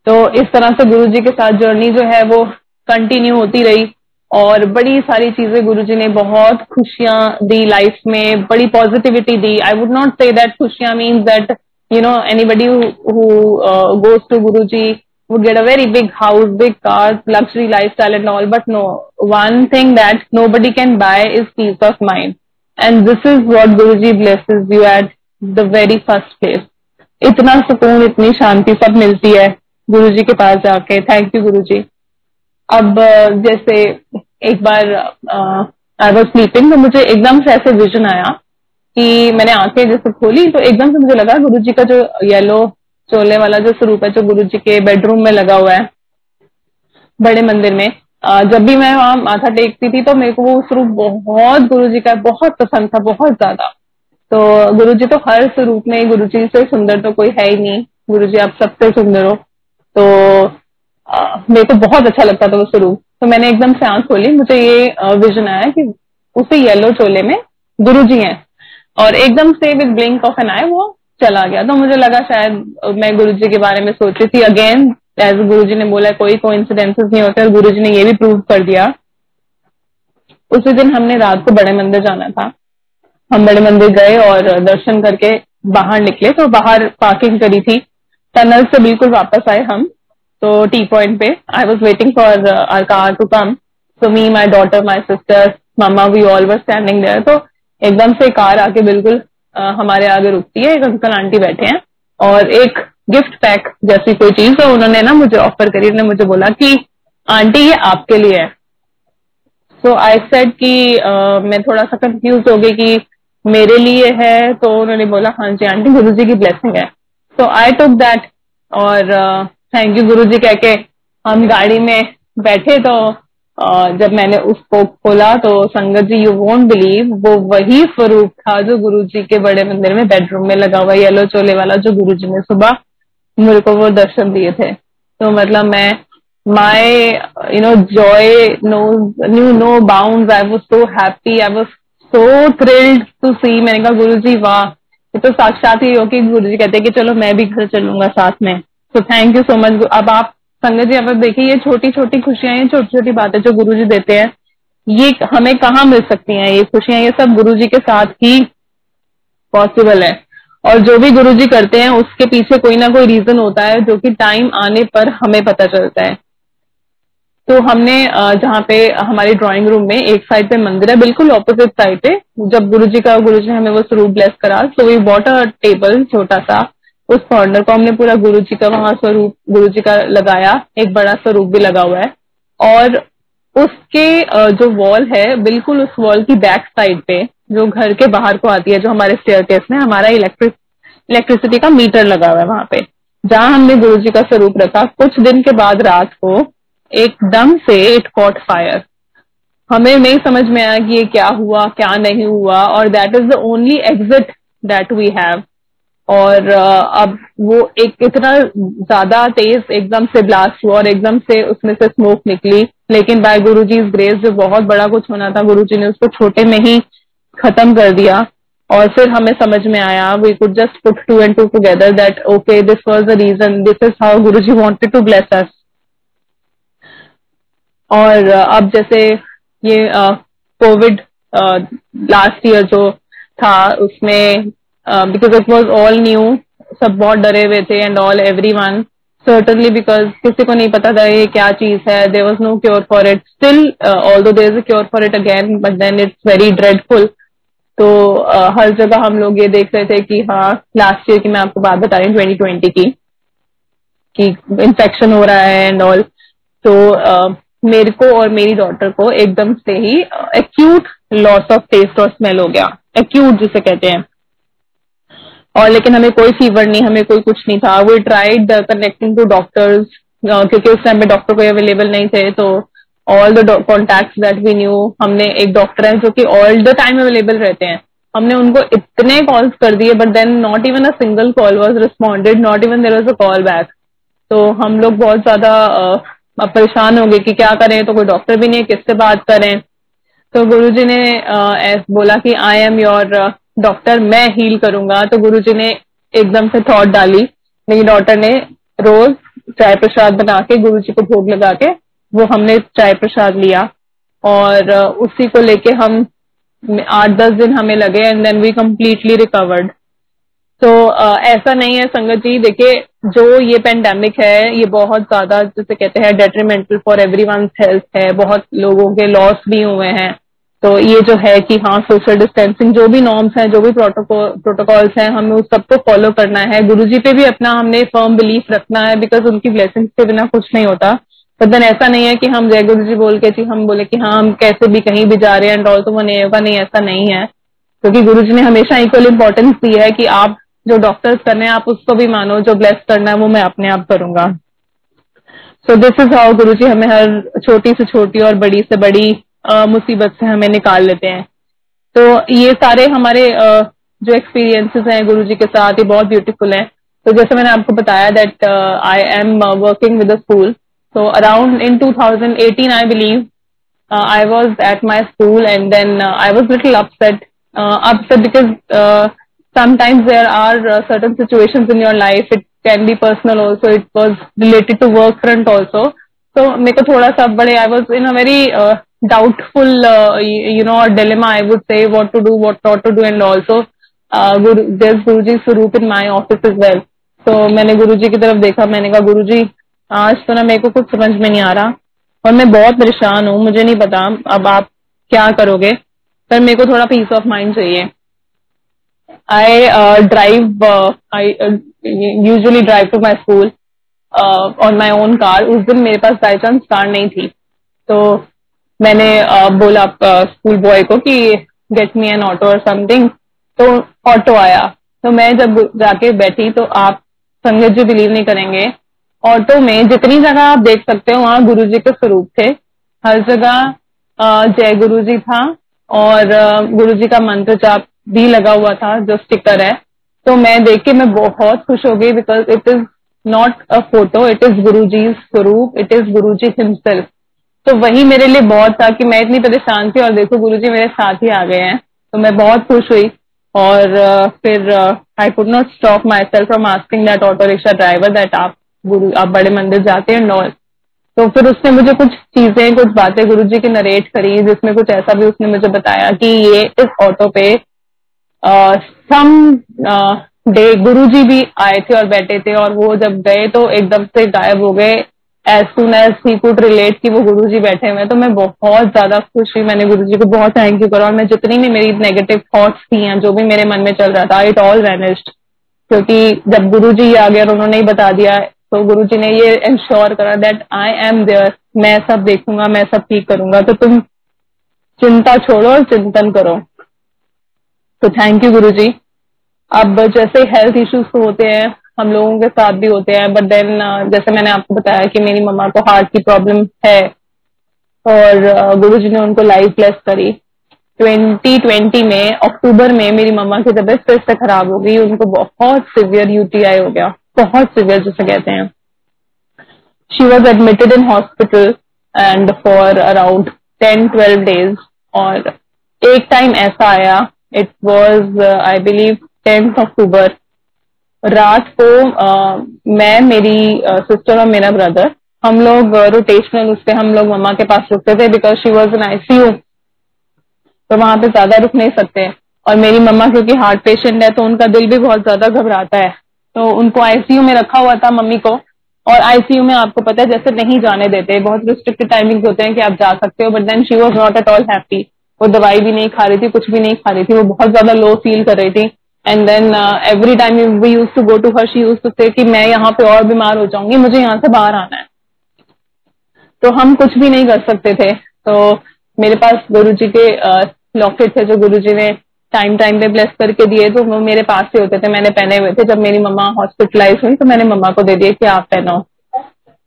तो इस तरह से गुरु जी के साथ जर्नी जो है वो कंटिन्यू होती रही और बड़ी सारी चीज़ें गुरु जी ने बहुत खुशियाँ दी लाइफ में बड़ी positivity the. I would not say that खुशियाँ means that you know anybody uh, goes to guruji would get a very big house big cars luxury lifestyle and all but no one thing that nobody can buy is peace of mind and this is what guruji blesses you at the very first place इतना सुकून इतनी शांति सब मिलती है गुरु जी के पास जाके thank you Guru जी अब जैसे एक बार आई वॉज़ स्लीपिंग तो मुझे एकदम से ऐसे विजन आया कि मैंने आँखें जैसे खोली तो एकदम से मुझे लगा गुरु जी का जो येलो चोले वाला जो स्वरूप है, जो गुरु जी के बेडरूम में लगा हुआ है, बड़े मंदिर में जब भी मैं वहाँ माथा टेकती थी तो मेरे को वो स्वरूप बहुत गुरु जी का बहुत पसंद था, बहुत ज़्यादा। तो गुरु जी तो हर स्वरूप में गुरु जी से सुंदर तो कोई है ही नहीं। गुरु जी आप सबसे सुंदर हो। तो मेरे को बहुत अच्छा लगता था वो स्वरूप। तो मैंने एकदम से आँख खोली। मुझे ये विजन आया कि उसे येलो चोले में गुरु जी है। और एकदम से with blink of an eye वो चला गया। तो मुझे लगा शायद मैं गुरु जी के बारे में सोच थी। अगेन एज गुरु जी ने बोला, कोई को नहीं होते और गुरु जी ने ये भी प्रूव कर दिया। उसी दिन हमने रात को बड़े मंदिर जाना था। हम बड़े मंदिर गए और दर्शन करके बाहर निकले। तो बाहर पार्किंग करी थी। टनल से बिल्कुल वापस आए हम। तो टी पॉइंट पे I was waiting for our car to come so me my daughter my sister mama we all were standing there तो एकदम से कार आके बिल्कुल हमारे आगे रुकती है, एक अंकल आंटी बैठे हैं और एक गिफ्ट पैक जैसी कोई चीज़ है, उन्होंने ना मुझे ऑफ़र करी, उन्होंने मुझे बोला कि, आंटी, ये आपके लिए है। सो आई सेड कि मैं थोड़ा सा कंफ्यूज हो गई कि मेरे लिए है तो उन्होंने बोला हाँ जी, आंटी गुरु जी की ब्लेसिंग है। सो आई टुक दैट और थैंक यू गुरु जी कह के हम गाड़ी में बैठे तो जब मैंने उसको खोला तो संगत जी यू वोंट बिलीव वो वही स्वरूप था जो गुरु जी के बड़े मंदिर में बेडरूम में लगा हुआ येलो चोले वाला जो गुरु जी ने सुबह मेरे को वो दर्शन दिए थे। तो मतलब मैं my you know joy no knew no bound I was so happy I was so thrilled to see मैंने कहा गुरु जी वाह। ये तो साक्षात ही हो कि गुरु जी कहते कि चलो मैं भी घर चलूँगा साथ में। तो थैंक यू सो मच अब आप संगत जी अब देखिए, ये छोटी छोटी खुशियाँ, ये छोटी छोटी बातें जो गुरु जी देते हैं, ये हमें कहाँ मिल सकती हैं? ये खुशियाँ, ये सब गुरु जी के साथ ही पॉसिबल है। और जो भी गुरु जी करते हैं, उसके पीछे कोई ना कोई रीजन होता है, जो कि टाइम आने पर हमें पता चलता है। तो हमने जहाँ पे हमारे ड्राइंग रूम में एक साइड पे मंदिर है, बिल्कुल ऑपोजिट साइड पे, जब गुरु जी का गुरु जी ने हमें वो स्वरूप ब्लेस करा तो वी बॉट अ टेबल छोटा सा उस कॉर्नर को हमने पूरा गुरु जी का वहाँ स्वरूप गुरु जी का लगाया, एक बड़ा स्वरूप भी लगा हुआ है। और उसके जो वॉल है, बिल्कुल उस वॉल की बैक साइड पे, जो घर के बाहर को आती है, जो हमारे स्टेयर केस में, हमारा इलेक्ट्रिक इलेक्ट्रिसिटी का मीटर लगा हुआ है वहाँ पे। जहाँ हमने गुरु जी का स्वरूप रखा, कुछ दिन के बाद रात को एकदम से इट कॉट फायर हमें नहीं समझ में आया कि ये क्या हुआ, क्या नहीं हुआ, और that is the only exit that we have और अब वो एक इतना ज़्यादा तेज एकदम से ब्लास्ट हुआ और एकदम से उसमें से स्मोक निकली। लेकिन बाय गुरु जी ग्रेस जो बहुत बड़ा कुछ होना था गुरु जी ने उसको छोटे में ही खत्म कर दिया। और फिर हमें समझ में आया we could just put two and two together that okay this was the reason this is how Guru ji wanted to bless us और अब जैसे ये कोविड लास्ट ईयर जो था, उसमें because it was all new सब बहुत डरे हुए थे and all everyone certainly because किसी को नहीं पता था ये क्या चीज़ है there was no cure for it still although there is a cure for it again but then it's very dreadful तो uh, हर जगह हम लोग ये देख रहे थे कि हाँ लास्ट ईयर की मैं आपको बात बता रही हूँ ट्वेंटी ट्वेंटी की कि इन्फेक्शन हो रहा है एंड ऑल तो uh, मेरे को और मेरी डॉटर को एकदम से ही एक्यूट लॉस ऑफ़ टेस्ट और स्मेल हो गया. एक्यूट जिसे कहते हैं. और लेकिन हमें कोई फीवर नहीं, हमें कोई कुछ नहीं था। We tried connecting to doctors क्योंकि उस टाइम में डॉक्टर कोई अवेलेबल नहीं थे तो all the contact that we knew हमने एक डॉक्टर है जो कि ऑल द टाइम अवेलेबल रहते हैं। हमने उनको इतने कॉल्स कर दिए but then not even a single call was responded not even there was a call back तो हम लोग बहुत ज़्यादा परेशान हो गए कि क्या करें तो कोई डॉक्टर भी नहीं है, किससे बात करें? तो गुरुजी ने बोला कि आई एम योर डॉक्टर मैं हील करूँगा। तो गुरु जी ने एकदम से थॉट डाली। मेरी डॉटर ने रोज चाय प्रसाद बना के गुरु जी को भोग लगा के वो हमने चाय प्रसाद लिया। और उसी को लेके हम, आठ दस दिन हमें लगे and then we completely recovered तो ऐसा नहीं है संगत जी। देखिए, जो ये पेंडेमिक है, ये बहुत ज़्यादा, जैसे कहते हैं डेट्रीमेंटल फॉर एवरी हेल्थ है। बहुत लोगों के लॉस भी हुए हैं। तो ये जो है कि हाँ सोशल डिस्टेंसिंग जो भी नॉर्म्स हैं, जो भी प्रोटोकॉल्स हैं, हमें उस सबको फॉलो करना है। गुरुजी पे भी अपना हमने फर्म बिलीफ रखना है बिकॉज़ उनकी ब्लेसिंग्स के बिना कुछ नहीं होता। बट देन ऐसा नहीं है कि हम जय गुरु जी बोल के, जी हम बोले कि हाँ हम कैसे भी कहीं भी जा रहे हैं एंड ऑल तो वो नहीं होगा नहीं, ऐसा नहीं है। क्योंकि गुरु जी ने हमेशा इक्वल इंपॉर्टेंस दी है कि आप जो डॉक्टर्स कर रहे हैं, आप उसको भी मानो, जो ब्लेस करना है, वो मैं अपने आप करूँगा। So this is how Guru जी हमें हर छोटी से छोटी और बड़ी से बड़ी मुसीबत से हमें निकाल लेते हैं। तो ये सारे हमारे जो एक्सपीरियंसेस हैं गुरु के साथ, ये बहुत ब्यूटीफुल हैं। तो जैसे मैंने आपको बताया that I am working with school so around in 2018 I believe I was at my school and then I was little upset upset because sometimes there are certain situation in your life it can be personal also it was related to work front also तो मेरे को थोड़ा सा बड़े I was in a very doubtful, uh, you know, or dilemma, I would say, what to do, what not to do, and also uh, Guru, there's Guruji Swaroop in my office as well. तो मैंने गुरुजी की तरफ़ देखा मैंने कहा गुरुजी आज तो ना मेरे को कुछ समझ में नहीं आ रहा और मैं बहुत परेशान हूँ मुझे नहीं पता अब आप क्या करोगे पर मेरे को थोड़ा पीस ऑफ़ माइंड चाहिए. I drive I usually drive to my school on my own car उस दिन मेरे पास बाई चांस कार नहीं थी। तो मैंने बोला स्कूल बॉय को कि गेट मी एन ऑटो और समथिंग तो ऑटो आया। तो मैं जब जाके बैठी तो आप संगत जी बिलीव नहीं करेंगे। ऑटो में जितनी जगह आप देख सकते हो, वहाँ गुरु जी के स्वरूप थे। हर जगह जय गुरु जी था और गुरु जी का मंत्र जाप भी लगा हुआ था, जो स्टिकर है। तो मैं देख के मैं बहुत खुश हो गई because it is not a photo it is Guru ji स्वरूप it is Guru ji himself तो वही मेरे लिए बहुत था कि मैं इतनी परेशान थी और देखो गुरु जी मेरे साथ ही आ गए हैं। तो मैं बहुत खुश हुई और फिर I could not stop myself from asking that auto rickshaw driver that आप गुरु, आप बड़े मंदिर जाते हैं नॉल तो फिर उसने मुझे कुछ चीज़ें, कुछ बातें गुरु जी की नरेट करी, जिसमें कुछ ऐसा भी उसने मुझे बताया कि ये इस ऑटो पे सम डे गुरु जी भी आए थे और बैठे थे और वो जब गए तो एकदम से गायब हो गए। As soon as he could relate कि वो गुरु जी बैठे हुए तो मैं बहुत ज़्यादा खुश हुई। मैंने गुरु जी को बहुत थैंक यू करा और मैं जितनी भी मेरी नेगेटिव थॉट्स थी हैं जो भी मेरे मन में चल रहा था इट ऑल वेनिस्ड क्योंकि जब गुरु जी आ गया और उन्होंने ही बता दिया तो गुरु जी ने ये इंश्योर करा दैट आई एम देयर मैं सब देखूँगा, मैं सब ठीक करूँगा। तो तुम चिंता छोड़ो और चिंतन करो। तो थैंक यू गुरु जी अब जैसे हेल्थ इश्यूज़ होते हैं हम लोगों के साथ भी होते हैं बट देन uh, जैसे मैंने आपको बताया कि मेरी मम्मा को हार्ट की प्रॉब्लम है और uh, गुरु जी ने उनको लाइफ ब्लेस करी। 2020 में अक्टूबर में मेरी मम्मा की तबीयत फिर से खराब हो गई उनको बहुत सिवियर यूटीआई हो गया बहुत सिवियर जिसे कहते हैं। She was admitted in hospital and for around ten twelve days और एक टाइम ऐसा आया it was I believe tenth October रात को आ, मैं मेरी सिस्टर और मेरा ब्रदर हम लोग रोटेशनल उस पर हम लोग मम्मा के पास रुकते थे because she was an ICU तो वहाँ पे ज़्यादा रुक नहीं सकते। और मेरी मम्मा क्योंकि हार्ट पेशेंट है तो उनका दिल भी बहुत ज़्यादा घबराता है। तो उनको आईसीयू में रखा हुआ था मम्मी को। और आईसीयू में आपको पता है जैसे नहीं जाने देते। बहुत रिस्ट्रिक्टेड टाइमिंग होते हैं कि आप जा सकते हो but then she was not at all happy वो दवाई भी नहीं खा रही थी कुछ भी नहीं खा रही थी। वो बहुत ज़्यादा लो फील कर रही थी। And then every time we use to go to her she use to say मैं यहाँ पे और बीमार हो जाऊँगी मुझे यहाँ से बाहर आना है। तो हम कुछ भी नहीं कर सकते थे। तो मेरे पास गुरु जी के लॉकेट uh, थे जो गुरु जी ने टाइम टाइम पे ब्लेस करके दिए तो वो मेरे पास ही होते थे। मैंने पहने हुए थे। जब मेरी मम्मा हॉस्पिटलाइज हुई तो मैंने मम्मा को दे दिए कि आप पहनो।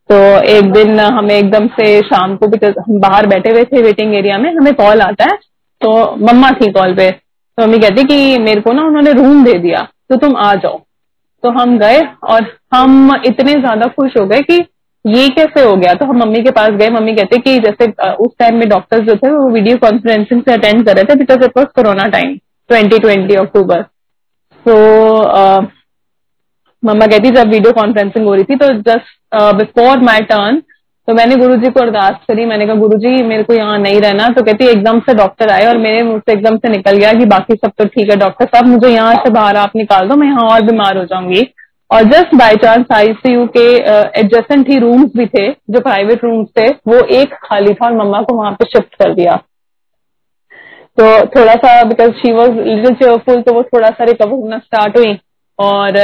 तो एक दिन हमें एकदम से शाम को बिकॉज़ हम बाहर बैठे हुए थे वेटिंग एरिया में हमें कॉल आता है। तो मम्मा थी कॉल पे। तो मम्मी कहती कि मेरे को ना उन्होंने रूम दे दिया तो तुम आ जाओ। तो हम गए और हम इतने ज़्यादा खुश हो गए कि ये कैसे हो गया? तो हम मम्मी के पास गए, मम्मी कहते कि जैसे उस टाइम में डॉक्टर्स जो थे, वो वीडियो कॉन्फ्रेंसिंग से अटेंड कर रहे थे because it was corona time 2020 October तो मम्मा कहती, जब वीडियो कॉन्फ्रेंसिंग हो रही थी तो जस्ट बिफोर माई टर्न तो मैंने गुरुजी को अरदास करी, मैंने कहा, गुरुजी, मेरे को यहाँ नहीं रहना। तो कहती एकदम से डॉक्टर आए और मेरे मुँह से एकदम से निकल गया कि बाकी सब तो ठीक है डॉक्टर साहब, मुझे यहाँ से बाहर आप निकाल दो, मैं यहाँ और बीमार हो जाऊँगी। और जस्ट बाय चांस आईसीयू के एडजस्टेंट ही रूम्स भी थे, जो प्राइवेट रूम्स थे, वो एक खाली था और मम्मा को वहाँ पे शिफ्ट कर दिया। तो थोड़ा सा because she was little cheerful तो वो थोड़ा सा रिकवर होना स्टार्ट हुई। और,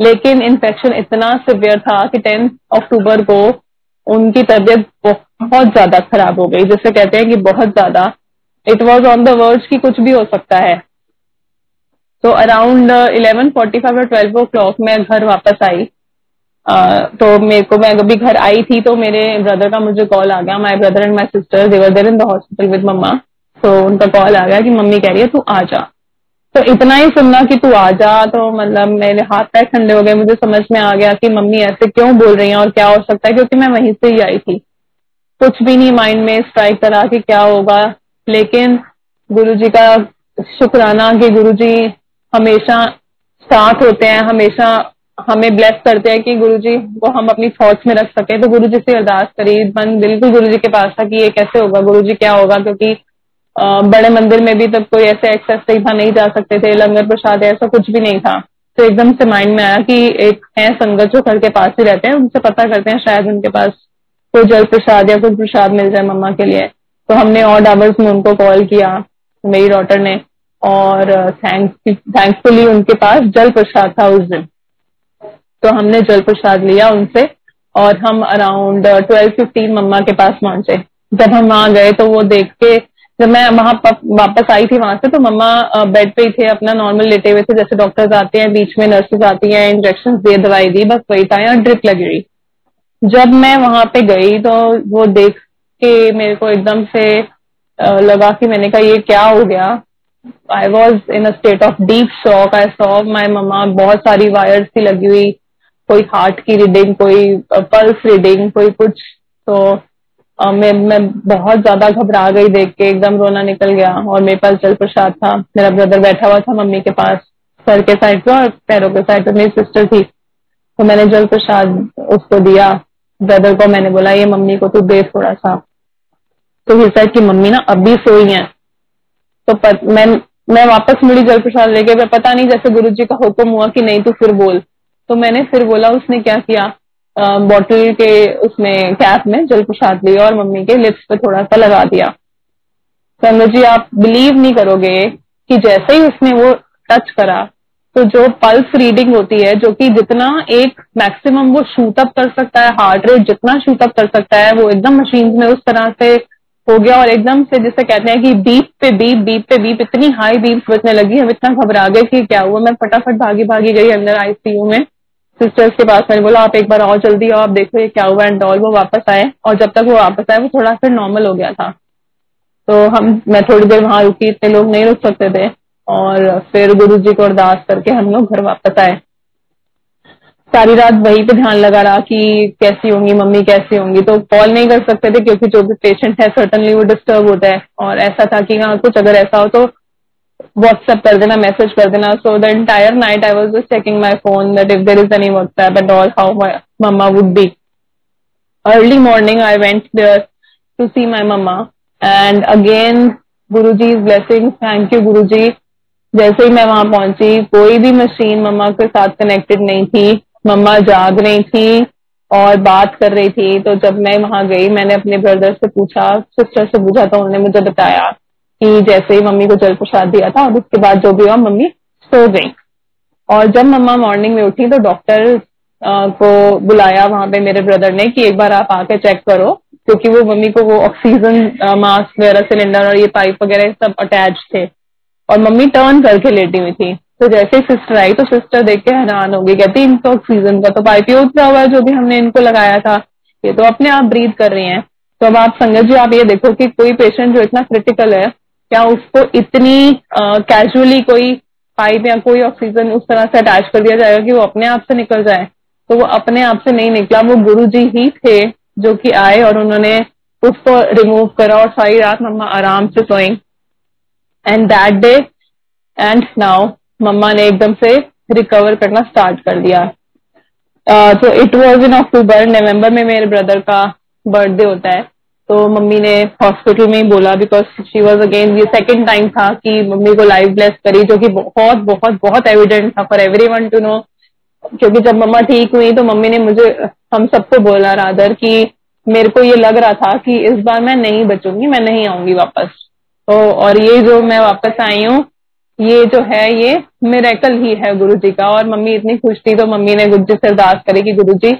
लेकिन इन्फेक्शन इतना सिवियर था कि टेंथ अक्टूबर को उनकी तबीयत बहुत ज़्यादा खराब हो गई जैसे कहते हैं कि बहुत ज़्यादा। It was on the words की कुछ भी हो सकता है। तो अराउंड इलेवन फोर्टी फाइव और ट्वेल्व ओ क्लॉक मैं घर वापस आई। Uh, तो मेरे को मैं अभी घर आई थी तो मेरे ब्रदर का मुझे कॉल आ गया। My brother and my sister devar there in the hospital with mamma तो उनका कॉल आ गया कि मम्मी कह रही है तू आ जा। तो इतना ही सुनना कि तू आ जा तो मतलब मेरे हाथ पैर ठंडे हो गए, मुझे समझ में आ गया कि मम्मी ऐसे क्यों बोल रही हैं और क्या हो सकता है, क्योंकि मैं वहीं से ही आई थी। कुछ भी नहीं माइंड में स्ट्राइक करा कि क्या होगा, लेकिन गुरु जी का शुक्राना कि गुरु जी हमेशा साथ होते हैं, हमेशा हमें ब्लेस करते हैं कि गुरु जी को हम अपनी थॉट्स में रख सके। तो गुरु जी से अरदास करी, मन, बिल्कुल गुरु जी के पास था कि ये कैसे होगा गुरु जी क्या होगा, क्योंकि बड़े मंदिर में भी तब कोई ऐसे एक्सेस नहीं था नहीं जा सकते थे, लंगर प्रसाद ऐसा कुछ भी नहीं था। तो एकदम से माइंड में आया कि एक है संगत जो घर के पास ही रहते हैं, उनसे पता करते हैं शायद उनके पास कोई जल प्रसाद या कुछ प्रसाद मिल जाए मम्मा के लिए। तो हमने और डाबर्स में उनको कॉल किया, मेरी डॉटर ने, और थैंक्स थैंकफुली उनके पास जल प्रसाद था उस दिन। तो हमने जल प्रसाद लिया उनसे, और हम अराउंड ट्वेल्व फिफ्टीन मम्मा के पास पहुँचे। जब हम वहाँ गए तो वो देख के जब मैं वहाँ वापस आई थी वहाँ से तो मम्मा बेड पे ही थे, अपना नॉर्मल लेटे हुए थे, जैसे डॉक्टर्स आते हैं, बीच में नर्सेज आती हैं इंजेक्शन दिए दवाई दी, बस वही था या ड्रिप लगी रही जब मैं वहाँ पे गई तो वो देख के मेरे को एकदम से लगा कि मैंने कहा, ये क्या हो गया? I was in a state of deep shock I saw my mamma बहुत सारी वायर्स थी लगी हुई, कोई हार्ट की रीडिंग कोई पल्स रीडिंग कोई कुछ तो मैं मैं बहुत ज़्यादा घबरा गई देख के एकदम रोना निकल गया और मेरे पास जल प्रसाद था मेरा ब्रदर बैठा हुआ था मम्मी के पास सर के साइड पे और पैरों के साइड पे मेरी सिस्टर थी। तो मैंने जल प्रसाद उसको दिया ब्रदर को मैंने बोला ये मम्मी को तू दे थोड़ा सा तो ही साइड की मम्मी ना अभी सोई है। तो पत, मैं मैं वापस मुड़ी जल प्रसाद लेके पता नहीं जैसे गुरु जी का हुक्म हुआ कि नहीं तू फिर बोल। तो मैंने फिर बोला उसने क्या किया? बॉटल के उसमें कैप में, जल प्रसाद लिया और मम्मी के लिप्स पे थोड़ा सा लगा दिया। संगत जी, आप बिलीव नहीं करोगे कि जैसे ही उसने वो टच करा तो जो पल्स रीडिंग होती है, जो कि जितना एक मैक्सिमम वो शूट अप कर सकता है हार्ट रेट जितना शूट अप कर सकता है, वो एकदम मशीन में उस तरह से हो गया और एकदम से जिसे कहते हैं कि बीप पे बीप बीप पे बीप इतनी हाई बीप बजने लगी, हम इतना घबरा गए कि क्या हुआ, मैं फटाफट भागी भागी गई अंदर आईसीयू में। सिस्टर्स के पास मैंने बोला, आप एक बार और जल्दी आओ, आप देखो ये क्या हुआ एंड ऑल वो वापस आए। और जब तक वो वापस आए, वो थोड़ा फिर नॉर्मल हो गया था। तो हम, मैं थोड़ी देर वहाँ रुकी, इतने लोग नहीं रुक सकते थे। और फिर गुरु जी को अरदास करके हम लोग घर वापस आए। सारी रात वहीं पे ध्यान लगा रहा कि कैसी होंगी, मम्मी कैसी होंगी। तो कॉल नहीं कर सकते थे, क्योंकि जो भी पेशेंट है सर्टनली वो डिस्टर्ब होता है। और ऐसा था कि हाँ कुछ अगर ऐसा हो तो व्हाट्सएप कर देना मैसेज कर देना. So the entire night I was just checking my phone that if there is any WhatsApp and all how my mamma would be early morning I went there to see my mamma and again Guru ji blessing thank you Guru जी जैसे ही मैं वहाँ पहुँची, कोई भी machine मम्मा के साथ connected नहीं थी. मम्मा जाग रही थी और बात कर रही थी. तो जब मैं वहाँ गई, मैंने अपने ब्रदर से पूछा सिस्टर से पूछा तो उन्होंने मुझे बताया कि जैसे ही मम्मी को जल प्रसाद दिया था और उसके बाद जो भी हुआ, मम्मी सो गई। और जब मम्मा मॉर्निंग में उठी तो डॉक्टर को बुलाया वहाँ पे मेरे ब्रदर ने कि एक बार आप आके चेक करो, क्योंकि वो मम्मी को वो ऑक्सीजन मास्क वगैरह सिलेंडर और ये पाइप वगैरह सब अटैच थे। और मम्मी टर्न करके लेटी हुई थी। तो जैसे ही सिस्टर आई तो सिस्टर देख के हैरान हो गई कहती, इनको ऑक्सीजन का तो पाइप ही उतरा हुआ है, जो भी हमने इनको लगाया था। ये तो अपने आप ब्रीद कर रही हैं। तो अब आप संगत जी, आप ये देखो कि कोई पेशेंट जो इतना क्रिटिकल है क्या उसको इतनी कैजुअली कोई पाइप या कोई ऑक्सीजन उस तरह से अटैच कर दिया जाएगा कि वो अपने आप से निकल जाए। तो वो अपने आप से नहीं निकला। वो गुरु जी ही थे जो कि आए और उन्होंने उसको रिमूव करा और सारी रात मम्मा आराम से सोई। And that day and now मम्मा ने एकदम से रिकवर करना स्टार्ट कर दिया। तो इट वॉज़ इन अक्टूबर नवंबर में मेरे ब्रदर का बर्थडे होता है। तो मम्मी ने हॉस्पिटल में ही बोला बिकॉज़ शी वॉज़ अगेन ये सेकेंड टाइम था कि मम्मी को लाइव ब्लेस करी, जो कि बहुत बहुत बहुत एविडेंट था for every one to know क्योंकि जब मम्मा ठीक हुई तो मम्मी ने मुझे, हम सबको बोला रादर कि मेरे को ये लग रहा था कि इस बार मैं नहीं बचूँगी, मैं नहीं आऊँगी वापस. तो और ये जो मैं वापस आई हूँ, ये जो है, ये मेरेकल ही है गुरु जी का. और मम्मी इतनी खुश थी तो मम्मी ने गुरु जी से अरदास करी कि गुरु जी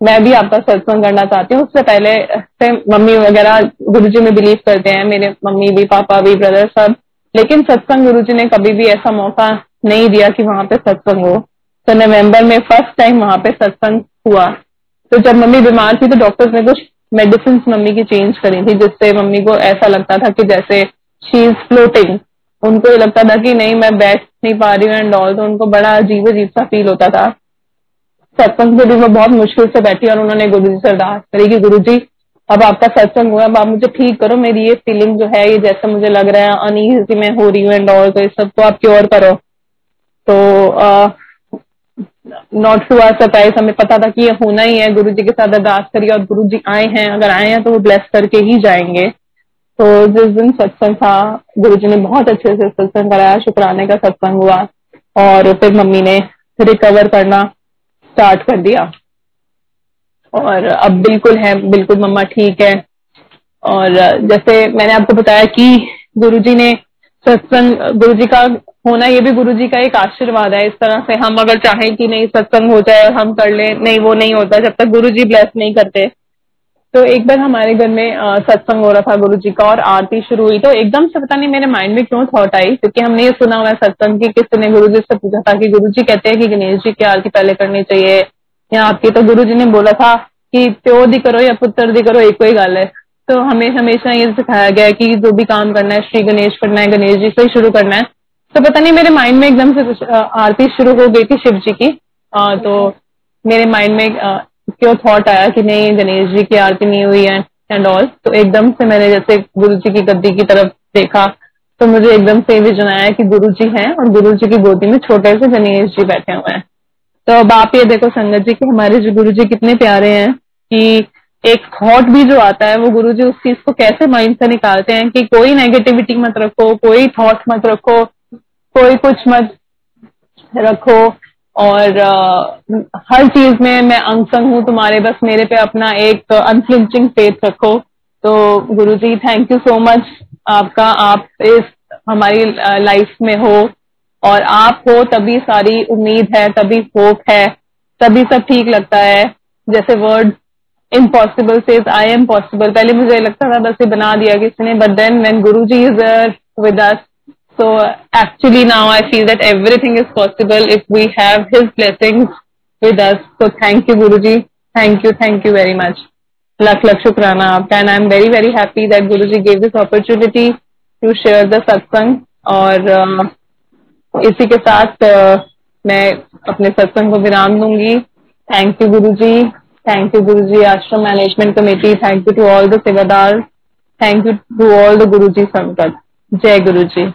मैं भी आपका सत्संग करना चाहती हूँ। उससे पहले से मम्मी वगैरह गुरु जी में बिलीव करते हैं, मेरे मम्मी भी, पापा भी ब्रदर सब। लेकिन सत्संग गुरु जी ने कभी भी ऐसा मौका नहीं दिया कि वहाँ पे सत्संग हो। तो नवंबर में फ़र्स्ट टाइम वहाँ पे सत्संग हुआ। तो जब मम्मी बीमार थी तो डॉक्टर्स ने कुछ मेडिसिन मम्मी की चेंज करी थी, जिससे मम्मी को ऐसा लगता था कि जैसे शी इज़ फ्लोटिंग उनको ये लगता था कि नहीं, मैं बैठ नहीं पा रही हूँ एंड ऑल तो उनको बड़ा अजीब अजीब सा फील होता था। सत्संग से भी वो बहुत मुश्किल से बैठी और उन्होंने गुरु जी से अरदास करी कि गुरु जी, अब आपका सत्संग हुआ, अब आप मुझे ठीक करो, मेरी ये फीलिंग जो है, ये जैसे मुझे लग रहा है अनईजी में हो रही हूँ एंड ऑल तो इस सबको आप क्योर करो। तो नॉट टू आर सरप्राइज़ हमें पता था कि ये होना ही है, गुरु जी के साथ अरदास करिए और गुरु जी आए हैं, अगर आए हैं तो वो ब्लेस करके ही जाएँगे। तो जिस दिन सत्संग था, गुरु जी ने बहुत अच्छे से सत्संग कराया, शुक्राने का सत्संग हुआ और फिर मम्मी ने रिकवर करना। स्टार्ट कर दिया। और अब बिल्कुल है, बिल्कुल मम्मा ठीक है। और जैसे मैंने आपको बताया कि गुरुजी ने सत्संग, गुरुजी का होना ये भी गुरुजी का एक आशीर्वाद है। इस तरह से हम अगर चाहें कि नहीं, सत्संग हो जाए और हम कर ले, नहीं, वो नहीं होता। जब तक गुरुजी ब्लेस नहीं करते तो एक बार हमारे घर में सत्संग हो रहा था गुरु जी का और आरती शुरू हुई। तो एकदम से पता नहीं मेरे माइंड में क्यों थॉट आई, क्योंकि हमने ये सुना हुआ है सत्संग की किसी ने गुरु जी से पूछा था कि गुरु जी कहते हैं कि गणेश जी की आरती पहले करनी चाहिए। या आपकी तो गुरु जी ने बोला था कि प्यो दी करो या पुत्र दी करो, एक कोई गल है। तो हमें हमेशा ये सिखाया गया है कि जो भी काम करना है, श्री गणेश करना है, गणेश जी से ही शुरू करना है। तो पता नहीं मेरे माइंड में एकदम से आरती शुरू हो गई थी शिव जी की। तो मेरे माइंड में क्यों थॉट आया कि नहीं, गणेश जी की आरती नहीं हुई है एंड ऑल तो एकदम से मैंने जैसे गुरु जी की गद्दी की तरफ़ देखा तो मुझे एकदम से विजन आया कि गुरु जी हैं और गुरु जी की गोदी में छोटे से गणेश जी बैठे हुए हैं। तो अब आप ये देखो संगत जी कि हमारे जो गुरु जी कितने प्यारे हैं कि एक थॉट भी जो आता है, वो गुरु जी उस चीज़ को कैसे माइंड से निकालते हैं कि कोई नेगेटिविटी मत रखो, कोई थॉट मत रखो, कोई कुछ मत रखो। और uh, हर चीज़ में मैं अंग संग हूँ तुम्हारे बस मेरे पे अपना एक अनफ्लिंचिंग फेथ रखो। तो Guru ji thank you so much आपका आप इस हमारी लाइफ में हो और आप हो तभी सारी उम्मीद है तभी होप है तभी सब ठीक लगता है। जैसे word impossible says I am possible पहले मुझे लगता था बस ये बना दिया किसी ने but then when Guru ji is with us So actually now I feel that everything is possible if we have His blessings with us. So thank you Guruji. Thank you, thank you very much. Lakh lakh shukrana aapka and I'm very very happy that Guruji gave this opportunity to share the satsang और uh, इसी के साथ uh, मैं अपने सत्संग को विराम दूँगी thank you Guru ji thank you Guru ji Ashram management committee thank you to all the सेवादार thank you to all the Guru ji संकट जय गुरु जी